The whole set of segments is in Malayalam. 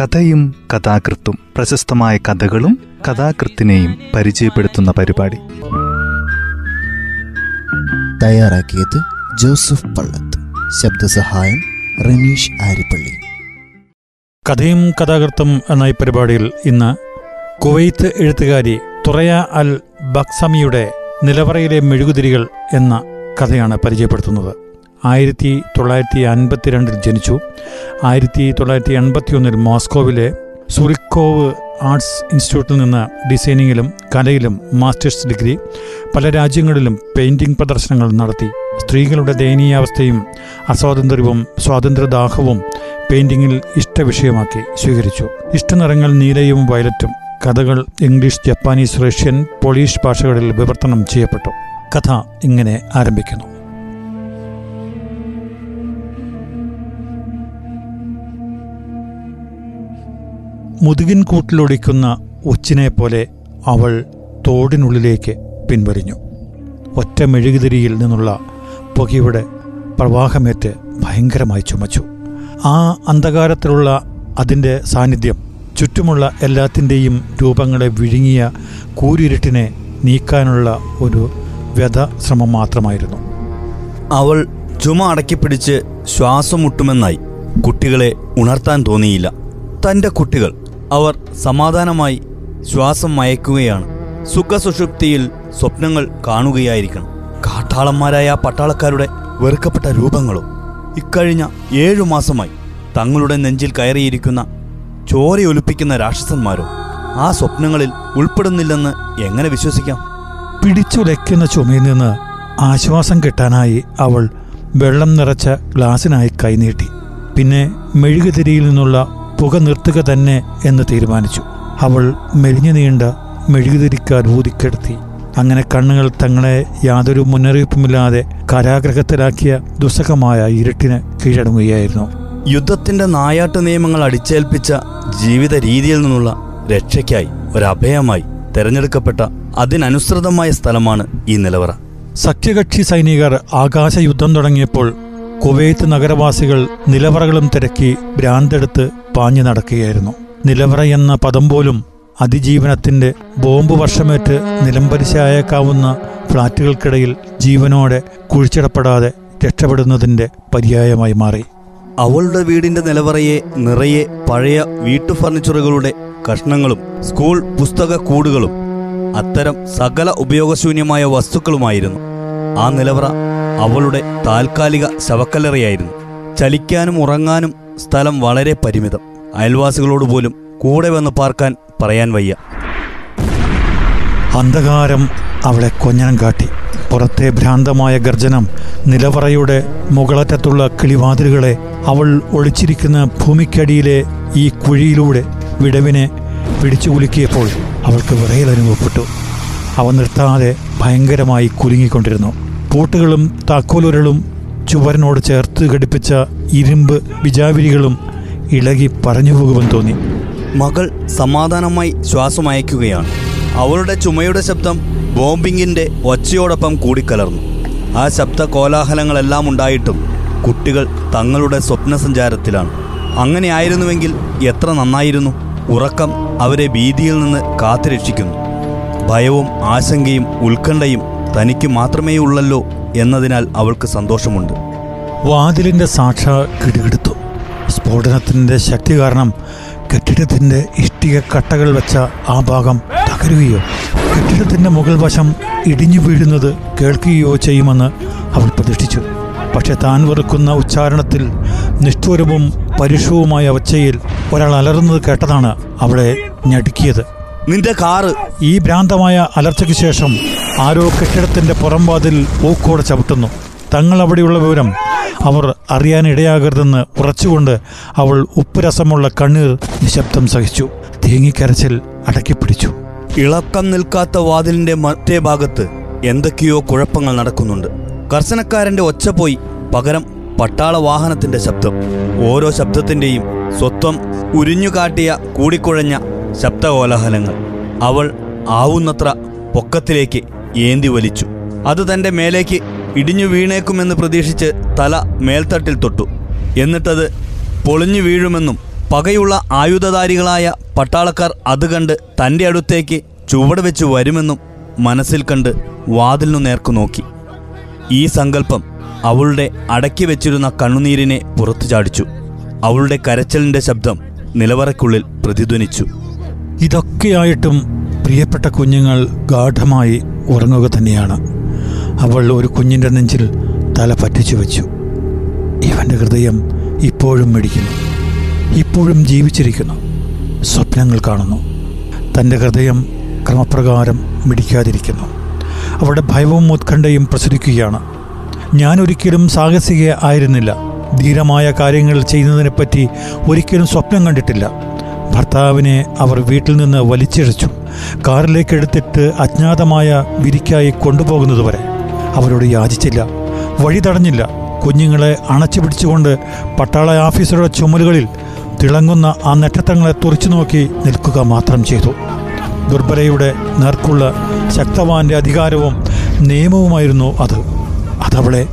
കഥയും കഥാകൃത്തും പ്രശസ്തമായ കഥകളും കഥാകൃത്തിനെയും പരിചയപ്പെടുത്തുന്ന പരിപാടി. തയ്യാറാക്കിയത് ജോസഫ് പള്ളത്ത്. ശബ്ദസഹായം റമീഷ് ആരിപ്പള്ളി. കഥയും കഥാകൃത്തും എന്ന ഈ പരിപാടിയിൽ ഇന്ന് കുവൈത്ത് എഴുത്തുകാരി തുറയ അൽ ബക്സമിയുടെ നിലവറയിലെ മെഴുകുതിരികൾ എന്ന കഥയാണ് പരിചയപ്പെടുത്തുന്നത്. ആയിരത്തി തൊള്ളായിരത്തി അൻപത്തിരണ്ടിൽ ജനിച്ചു. ആയിരത്തി തൊള്ളായിരത്തി എൺപത്തിയൊന്നിൽ മോസ്കോവിലെ സുറിക്കോവ് ആർട്സ് ഇൻസ്റ്റിറ്റ്യൂട്ടിൽ നിന്ന് ഡിസൈനിങ്ങിലും കലയിലും മാസ്റ്റേഴ്സ് ഡിഗ്രി പല രാജ്യങ്ങളിലും പെയിന്റിംഗ് പ്രദർശനങ്ങൾ നടത്തി. സ്ത്രീകളുടെ ദയനീയാവസ്ഥയും അസ്വാതന്ത്ര്യവും സ്വാതന്ത്ര്യദാഹവും പെയിന്റിങ്ങിൽ ഇഷ്ടവിഷയമാക്കി സ്വീകരിച്ചു. ഇഷ്ടനിറങ്ങൾ നീലയും വയലറ്റും കഥകൾ ഇംഗ്ലീഷ് ജപ്പാനീസ് റഷ്യൻ പോളിഷ് ഭാഷകളിൽ വിവർത്തനം ചെയ്യപ്പെട്ടു. കഥ ഇങ്ങനെ ആരംഭിക്കുന്നു. മുതുകിൻ കൂട്ടിലൊടിക്കുന്ന ഉച്ചിനെ പോലെ അവൾ തോടിനുള്ളിലേക്ക് പിൻവലിഞ്ഞു. ഒറ്റ മെഴുകുതിരിയിൽ നിന്നുള്ള പുകയുടെ പ്രവാഹമേറ്റ് ഭയങ്കരമായി ചുമച്ചു. ആ അന്ധകാരത്തിലുള്ള അതിന്റെ സാന്നിധ്യം ചുറ്റുമുള്ള എല്ലാത്തിന്റെയും രൂപങ്ങളെ വിഴുങ്ങിയ കൂരിരുട്ടിനെ നീക്കാനുള്ള ഒരു വ്യഥ ശ്രമം മാത്രമായിരുന്നു. അവൾ ചുമ അടക്കിപ്പിടിച്ച് ശ്വാസം മുട്ടുമെന്നായി കുട്ടികളെ ഉണർത്താൻ തോന്നിയില്ല. തന്റെ കുട്ടികൾ അവർ സമാധാനമായി ശ്വാസം മയക്കുകയാണ്. സുഖസുഷുപ്തിയിൽ സ്വപ്നങ്ങൾ കാണുകയായിരിക്കണം. കാട്ടാളന്മാരായ പട്ടാളക്കാരുടെ വെറുക്കപ്പെട്ട രൂപങ്ങളും ഇക്കഴിഞ്ഞ ഏഴു മാസമായി തങ്ങളുടെ നെഞ്ചിൽ കയറിയിരിക്കുന്ന ചോരയൊലിപ്പിക്കുന്ന രാക്ഷസന്മാരോ ആ സ്വപ്നങ്ങളിൽ ഉൾപ്പെടുന്നില്ലെന്ന് എങ്ങനെ വിശ്വസിക്കാം? പിടിച്ചുലയ്ക്കുന്ന ചുമയിൽ നിന്ന് ആശ്വാസം കിട്ടാനായി അവൾ വെള്ളം നിറച്ച ഗ്ലാസിനായി കൈനീട്ടി പിന്നെ മെഴുകുതിരിയിൽ നിന്നുള്ള പുക നിർത്തുക തന്നെ എന്ന് തീരുമാനിച്ചു. അവൾ മെലിഞ്ഞു നീണ്ട മെഴുകുതിരിക്കാർ ഊതിക്കെടുത്തി അങ്ങനെ കണ്ണുകൾ തങ്ങളെ യാതൊരു മുന്നറിയിപ്പുമില്ലാതെ കാരാഗ്രഹത്തിലാക്കിയ ദുസ്സഹമായ ഇരുട്ടിന് കീഴടങ്ങുകയായിരുന്നു. യുദ്ധത്തിന്റെ നായാട്ട് നിയമങ്ങൾ അടിച്ചേൽപ്പിച്ച ജീവിത രീതിയിൽ നിന്നുള്ള രക്ഷയ്ക്കായി ഒരഭയമായി തെരഞ്ഞെടുക്കപ്പെട്ട അതിനനുസൃതമായ സ്ഥലമാണ് ഈ നിലവറ. സഖ്യകക്ഷി സൈനികർ ആകാശയുദ്ധം തുടങ്ങിയപ്പോൾ കുവൈത്ത് നഗരവാസികൾ നിലവറകളും തിരക്കി ഭ്രാന്തെടുത്ത് പാഞ്ഞു നടക്കുകയായിരുന്നു. നിലവറ എന്ന പദം പോലും അതിജീവനത്തിന്റെ ബോംബ് വർഷമേറ്റ് നിലംപരിശായേക്കാവുന്ന ഫ്ളാറ്റുകൾക്കിടയിൽ ജീവനോടെ കുഴിച്ചിടപ്പെടാതെ രക്ഷപ്പെടുന്നതിന്റെ പര്യായമായി മാറി. അവളുടെ വീടിന്റെ നിലവറയെ നിറയെ പഴയ വീട്ടു ഫർണിച്ചറുകളുടെ കഷ്ണങ്ങളും സ്കൂൾ പുസ്തക കൂടുകളും അത്തരം സകല ഉപയോഗശൂന്യമായ വസ്തുക്കളുമായിരുന്നു ആ നിലവറ. അവളുടെ താൽക്കാലിക ശവക്കല്ലറയായിരുന്നു. ചലിക്കാനും ഉറങ്ങാനും സ്ഥലം വളരെ പരിമിതം. അയൽവാസികളോട് പോലും കൂടെ വന്ന് പാർക്കാൻ പറയാൻ വയ്യ. അന്ധകാരം അവളെ കൊഞ്ഞനം കാട്ടി. പുറത്തെ ഭ്രാന്തമായ ഗർജനം നിലവറയുടെ മുകളറ്റത്തുള്ള കിളിവാതിലുകളെ അവൾ ഒളിച്ചിരിക്കുന്ന ഭൂമിക്കടിയിലെ ഈ കുഴിയിലൂടെ വിടവിനെ പിടിച്ചു കുലുക്കിയപ്പോൾ അവൾക്ക് വിറയൽ അനുഭവപ്പെട്ടു അവ നിർത്താതെ ഭയങ്കരമായി കുലുങ്ങിക്കൊണ്ടിരുന്നു. പൂട്ടുകളും താക്കോലുരളും ചുവരനോട് ചേർത്ത് ഘടിപ്പിച്ച ഇരുമ്പ് വിജാവിരികളും ഇളകി പറഞ്ഞു പോകുമെന്ന് തോന്നി. മകൾ സമാധാനമായി ശ്വാസമയക്കുകയാണ് അവളുടെ ചുമയുടെ ശബ്ദം ബോംബിങ്ങിന്റെ ഒച്ചയോടൊപ്പം കൂടിക്കലർന്നു. ആ ശബ്ദ കോലാഹലങ്ങളെല്ലാം ഉണ്ടായിട്ടും കുട്ടികൾ തങ്ങളുടെ സ്വപ്നസഞ്ചാരത്തിലാണ്. അങ്ങനെയായിരുന്നുവെങ്കിൽ എത്ര നന്നായിരുന്നു. ഉറക്കം അവരെ ഭീതിയിൽ നിന്ന് കാത്തുരക്ഷിക്കുന്നു. ഭയവും ആശങ്കയും ഉത്കണ്ഠയും തനിക്ക് മാത്രമേ ഉള്ളല്ലോ എന്നതിനാൽ അവൾക്ക് സന്തോഷമുണ്ട്. വാതിലിന്റെ സാക്ഷ കിടുകിടുത്തു. സ്ഫോടനത്തിന്റെ ശക്തി കാരണം കെട്ടിടത്തിന്റെ ഇഷ്ടിക കട്ടകൾ വെച്ച ആ ഭാഗം തകരുകയോ കെട്ടിടത്തിന്റെ മുകൾ വശം ഇടിഞ്ഞു വീഴുന്നത് കേൾക്കുകയോ ചെയ്യുമെന്ന് അവൾ പ്രതീക്ഷിച്ചു. പക്ഷെ താൻ വെറുക്കുന്ന ഉച്ചാരണത്തിൽ നിഷ്ഠൂരവും പരുഷവുമായ ഒച്ചയിൽ ഒരാൾ അലറുന്നത് കേട്ടതാണ് അവളെ ഞടുക്കിയത്. നിന്റെ കാറ്. ഈ ഭ്രാന്തമായ അലർച്ചയ്ക്ക് ശേഷം ആരോ കെട്ടിടത്തിന്റെ പുറംവാതിൽ ഊക്കോടെ ചവിട്ടുന്നു. തങ്ങൾ അവിടെയുള്ള വിവരം അവർ അറിയാനിടയാകരുതെന്ന് ഉറച്ചുകൊണ്ട് അവൾ ഉപ്പുരസമുള്ള കണ്ണീർ നിശബ്ദം സഹിച്ചു. തേങ്ങിക്കരച്ചിൽ അടക്കിപ്പിടിച്ചു. ഇളക്കം നിൽക്കാത്ത വാതിലിന്റെ മറ്റേ ഭാഗത്ത് എന്തൊക്കെയോ കുഴപ്പങ്ങൾ നടക്കുന്നുണ്ട്. കർശനക്കാരന്റെ ഒച്ച പോയി പകരം പട്ടാള വാഹനത്തിന്റെ ശബ്ദം. ഓരോ ശബ്ദത്തിന്റെയും സ്വത്വം ഉരിഞ്ഞുകാട്ടിയ കൂടിക്കുഴഞ്ഞ ശബ്ദകോലാഹലങ്ങൾ. അവൾ ആവുന്നത്ര പൊക്കത്തിലേക്ക് ഏന്തി വലിച്ചു. അത് തന്റെ മേലേക്ക് ഇടിഞ്ഞു വീണേക്കുമെന്ന് പ്രതീക്ഷിച്ച് തല മേൽത്തട്ടിൽ തൊട്ടു. എന്നിട്ടത് പൊളിഞ്ഞു വീഴുമെന്നും പകയുള്ള ആയുധധാരികളായ പട്ടാളക്കാർ അത് കണ്ട് തന്റെ അടുത്തേക്ക് ചുവട് വെച്ച് വരുമെന്നും മനസ്സിൽ കണ്ട് വാതിലിനു നേർക്കു നോക്കി. ഈ സങ്കല്പം അവളുടെ അടക്കി വെച്ചിരുന്ന കണ്ണുനീരിനെ പുറത്തു ചാടിച്ചു. അവളുടെ കരച്ചലിന്റെ ശബ്ദം നിലവറയ്ക്കുള്ളിൽ പ്രതിധ്വനിച്ചു. ഇതൊക്കെയായിട്ടും പ്രിയപ്പെട്ട കുഞ്ഞുങ്ങൾ ഗാഠമായി ഉറങ്ങുക തന്നെയാണ്. അവൾ ഒരു കുഞ്ഞിന്റെ നെഞ്ചിൽ തല പറ്റിച്ചു വെച്ചു. ഇവന്റെ ഹൃദയം ഇപ്പോഴും മിടിക്കുന്നു. ഇപ്പോഴും ജീവിച്ചിരിക്കുന്നു. സ്വപ്നങ്ങൾ കാണുന്നു. തന്റെ ഹൃദയം ക്രമപ്രകാരം മിടിക്കാതിരിക്കുന്നു. അവളുടെ ഭയവും ഉത്കണ്ഠയും പ്രസരിക്കുകയാണ്. ഞാനൊരിക്കലും സാഹസിക ആയിരുന്നില്ല ധീരമായ കാര്യങ്ങൾ ചെയ്യുന്നതിനെപ്പറ്റി ഒരിക്കലും സ്വപ്നം കണ്ടിട്ടില്ല. ഭർത്താവിനെ അവർ വീട്ടിൽ നിന്ന് വലിച്ചിഴച്ചു. കാറിലേക്ക് എടുത്തിട്ട് അജ്ഞാതമായ വിരിക്കായി കൊണ്ടുപോകുന്നതുവരെ അവരോട് യാചിച്ചില്ല വഴി തടഞ്ഞില്ല. കുഞ്ഞുങ്ങളെ അണച്ചു പിടിച്ചുകൊണ്ട് പട്ടാള ഓഫീസറുടെ ചുമലുകളിൽ തിളങ്ങുന്ന ആ നക്ഷത്രങ്ങളെ തുറച്ചു നോക്കി നിൽക്കുക മാത്രം ചെയ്തു. ദുർബലയുടെ നേർക്കുള്ള ശക്തവാന്റെ അധികാരവും നിയമവുമായിരുന്നു അത്. അതവളെ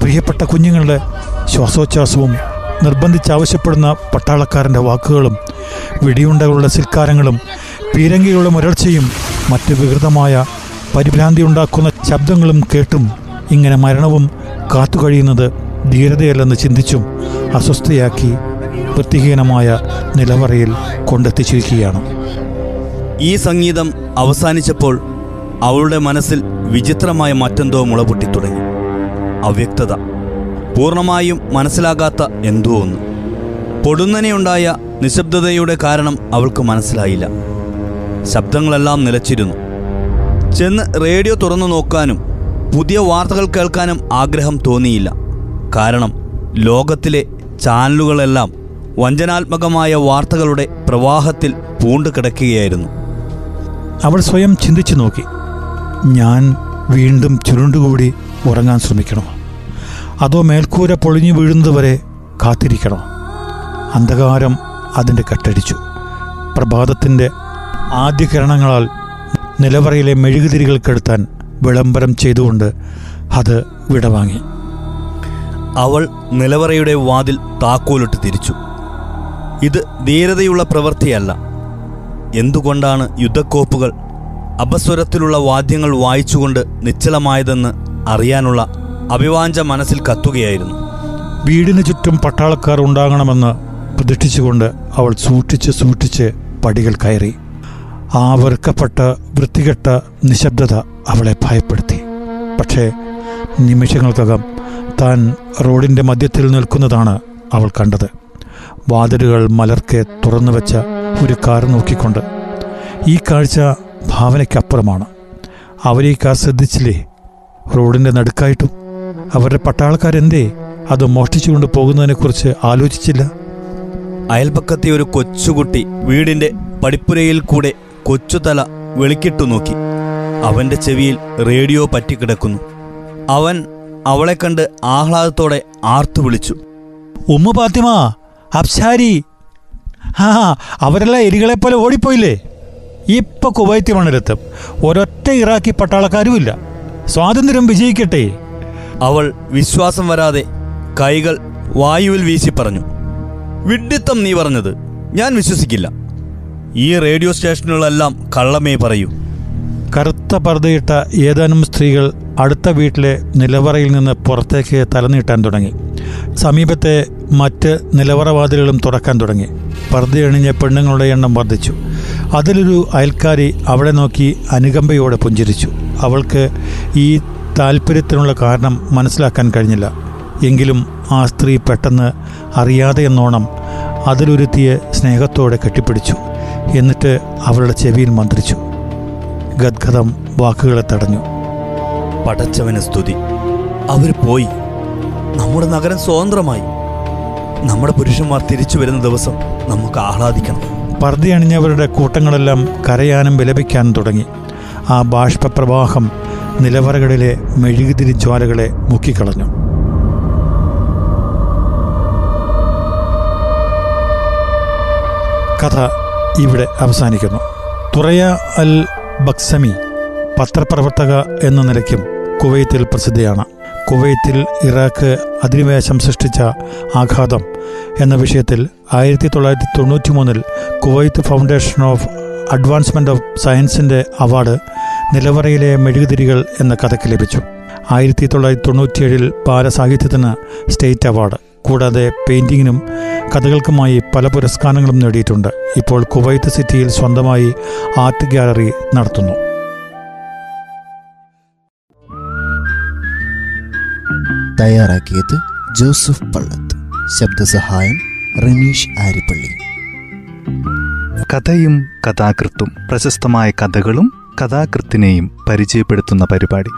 പ്രിയപ്പെട്ട കുഞ്ഞുങ്ങളുടെ ശ്വാസോച്ഛ്വാസവും നിർബന്ധിച്ചാവശ്യപ്പെടുന്ന പട്ടാളക്കാരന്റെ വാക്കുകളും വെടിയുണ്ടകളുടെ സിൽക്കാരങ്ങളും പീരങ്കികളുടെ മുരൾച്ചയും മറ്റ് വികൃതമായ പരിഭ്രാന്തി ഉണ്ടാക്കുന്ന ശബ്ദങ്ങളും കേട്ടും ഇങ്ങനെ മരണവും കാത്തുകഴിയുന്നത് ധീരതയല്ലെന്ന് ചിന്തിച്ചും അസ്വസ്ഥയാക്കി വൃത്തിഹീനമായ നിലവറയിൽ കൊണ്ടെത്തിച്ചിരിക്കുകയാണ്. ഈ സംഗീതം അവസാനിച്ചപ്പോൾ അവളുടെ മനസ്സിൽ വിചിത്രമായ മറ്റെന്തോ മുളപൊട്ടി തുടങ്ങി അവ്യക്തത. പൂർണമായും മനസ്സിലാകാത്ത എന്തോ ഒന്ന്. പൊടുന്നനെയുണ്ടായ നിശബ്ദതയുടെ കാരണം അവൾക്ക് മനസ്സിലായില്ല. ശബ്ദങ്ങളെല്ലാം നിലച്ചിരുന്നു. ചെന്ന് റേഡിയോ തുറന്നു നോക്കാനും പുതിയ വാർത്തകൾ കേൾക്കാനും ആഗ്രഹം തോന്നിയില്ല. കാരണം ലോകത്തിലെ ചാനലുകളെല്ലാം വഞ്ചനാത്മകമായ വാർത്തകളുടെ പ്രവാഹത്തിൽ പൂണ്ടു കിടക്കുകയായിരുന്നു. അവൾ സ്വയം ചിന്തിച്ചു നോക്കി. ഞാൻ വീണ്ടും ചുരുണ്ടുകൂടി ഉറങ്ങാൻ ശ്രമിക്കണോ? അതോ മേൽക്കൂര പൊളിഞ്ഞു വീഴുന്നതുവരെ കാത്തിരിക്കണോ? അന്ധകാരം അതിന്റെ കട്ടടിച്ചു. പ്രഭാതത്തിന്റെ ആദ്യ കിരണങ്ങളാൽ നിലവറയിലെ മെഴുകുതിരികൾ കെടുത്താൻ വിളംബരം ചെയ്തുകൊണ്ട് അത് വിടവാങ്ങി. അവൾ നിലവറയുടെ വാതിൽ താക്കോലിട്ട് തിരിച്ചു. ഇത് ധീരതയുള്ള പ്രവൃത്തിയല്ല. എന്തുകൊണ്ടാണ് യുദ്ധക്കോപ്പുകൾ അപസ്വരത്തിലുള്ള വാദ്യങ്ങൾ വായിച്ചുകൊണ്ട് നിശ്ചലമായതെന്ന് അറിയാനുള്ള അഭിവാഞ്ച മനസ്സിൽ കത്തുകയായിരുന്നു. വീടിന് ചുറ്റും പട്ടാളക്കാർ ഉണ്ടാകണമെന്ന് പ്രതീക്ഷിച്ചുകൊണ്ട് അവൾ സൂക്ഷിച്ച് സൂക്ഷിച്ച് പടികൾ കയറി. ആ വെറുക്കപ്പെട്ട വൃത്തികെട്ട നിശബ്ദത അവളെ ഭയപ്പെടുത്തി. പക്ഷേ നിമിഷങ്ങൾക്കകം താൻ റോഡിന്റെ മധ്യത്തിൽ നിൽക്കുന്നതാണ് അവൾ കണ്ടത്. വാതിലുകൾ മലർക്കെ തുറന്നു വെച്ച ഒരു കാർ നോക്കിക്കൊണ്ട്. ഈ കാഴ്ച ഭാവനയ്ക്കപ്പുറമാണ്. അവരീ കാർ ശ്രദ്ധിച്ചില്ലേ? റോഡിന്റെ നടുക്കായിട്ടും. അവരുടെ പട്ടാളക്കാരെന്തേ? അത് മോഷ്ടിച്ചുകൊണ്ട് പോകുന്നതിനെക്കുറിച്ച് ആലോചിച്ചില്ല? അയൽപക്കത്തെ ഒരു കൊച്ചുകുട്ടി വീടിന്റെ പടിപ്പുരയിൽ കൂടെ കൊച്ചുതല വെളിക്കിട്ടു നോക്കി. അവന്റെ ചെവിയിൽ റേഡിയോ പറ്റിക്കിടക്കുന്നു. അവൻ അവളെ കണ്ട് ആഹ്ലാദത്തോടെ ആർത്തു വിളിച്ചു. ഉമ്മ പാത്തിമ അപ്സാരി ആ അവരെല്ലാം എരികളെപ്പോലെ ഓടിപ്പോയില്ലേ? ഇപ്പൊ കുവൈത്തി മണ്ണിലെത്തും ഒരൊറ്റ ഇറാഖി പട്ടാളക്കാരുമില്ല. സ്വാതന്ത്ര്യം വിജയിക്കട്ടെ. അവൾ വിശ്വാസം വരാതെ കൈകൾ വായുവിൽ വീശി പറഞ്ഞു. വിഡ്ഢിത്തം നീ പറഞ്ഞത്. ഞാൻ വിശ്വസിക്കില്ല. ഈ റേഡിയോ സ്റ്റേഷനുകളെല്ലാം കള്ളമേ പറയൂ. കറുത്ത പർദ്ദയിട്ട ഏതാനും സ്ത്രീകൾ അടുത്ത വീട്ടിലെ നിലവറയിൽ നിന്ന് പുറത്തേക്ക് തലനീട്ടാൻ തുടങ്ങി. സമീപത്തെ മറ്റ് നിലവറവാതിലുകളും തുറക്കാൻ തുടങ്ങി. പർദ്ദയണിഞ്ഞ പെണ്ണുങ്ങളുടെ എണ്ണം വർദ്ധിച്ചു. അതിലൊരു അയൽക്കാരി അവളെ നോക്കി അനുകമ്പയോടെ പുഞ്ചിരിച്ചു. അവൾക്ക് ഈ താല്പര്യത്തിനുള്ള കാരണം മനസ്സിലാക്കാൻ കഴിഞ്ഞില്ല. എങ്കിലും ആ സ്ത്രീ പെട്ടെന്ന് അറിയാതെ എന്നോണം അതിലൊരുത്തിയെ സ്നേഹത്തോടെ കെട്ടിപ്പിടിച്ചു. എന്നിട്ട് അവളുടെ ചെവിയിൽ മന്ത്രിച്ചു. ഗദ്ഗതം വാക്കുകളെ തടഞ്ഞു. പടച്ചവന് സ്തുതി. അവർ പോയി. നമ്മുടെ നഗരം സ്വതന്ത്രമായി. നമ്മുടെ പുരുഷന്മാർ തിരിച്ചു വരുന്ന ദിവസം നമുക്ക് ആഹ്ലാദിക്കണം. പർദ്ദയണിഞ്ഞവരുടെ കൂട്ടങ്ങളെല്ലാം കരയാനും വിലപിക്കാനും തുടങ്ങി. ആ ബാഷ്പപ്രവാഹം നിലവറകളിലെ മെഴുകുതിരി ജ്വാലകളെ മുക്കിക്കളഞ്ഞു. കഥ ഇവിടെ അവസാനിക്കുന്നു. തുറയ അൽ ബക്സമി പത്രപ്രവർത്തക എന്ന നിലയ്ക്കും കുവൈത്തിൽ പ്രസിദ്ധയാണ്. കുവൈത്തിൽ ഇറാഖ് അധിനിവേശം സൃഷ്ടിച്ച ആഘാതം എന്ന വിഷയത്തിൽ ആയിരത്തി തൊള്ളായിരത്തി തൊണ്ണൂറ്റി മൂന്നിൽ Kuwait Foundation of Advancement of സയൻസിന്റെ അവാർഡ് നിലവറയിലെ മെഴുകുതിരികൾ എന്ന കഥയ്ക്ക് ലഭിച്ചു. ആയിരത്തി തൊള്ളായിരത്തി തൊണ്ണൂറ്റിയേഴിൽ ബാലസാഹിത്യത്തിന് സ്റ്റേറ്റ് അവാർഡ്. കൂടാതെ പെയിന്റിങ്ങിനും കഥകൾക്കുമായി പല പുരസ്കാരങ്ങളും നേടിയിട്ടുണ്ട്. ഇപ്പോൾ കുവൈത്ത് സിറ്റിയിൽ സ്വന്തമായി ആർട്ട് ഗ്യാലറി നടത്തുന്നു. തയ്യാറാക്കിയത് ജോസഫ് പള്ളത്ത്. ശബ്ദസഹായം റമീഷ് ആരിപ്പള്ളി കഥയും കഥാകൃത്തും പ്രശസ്തമായ കഥകളും കഥാകൃത്തിനെയും പരിചയപ്പെടുത്തുന്ന പരിപാടി.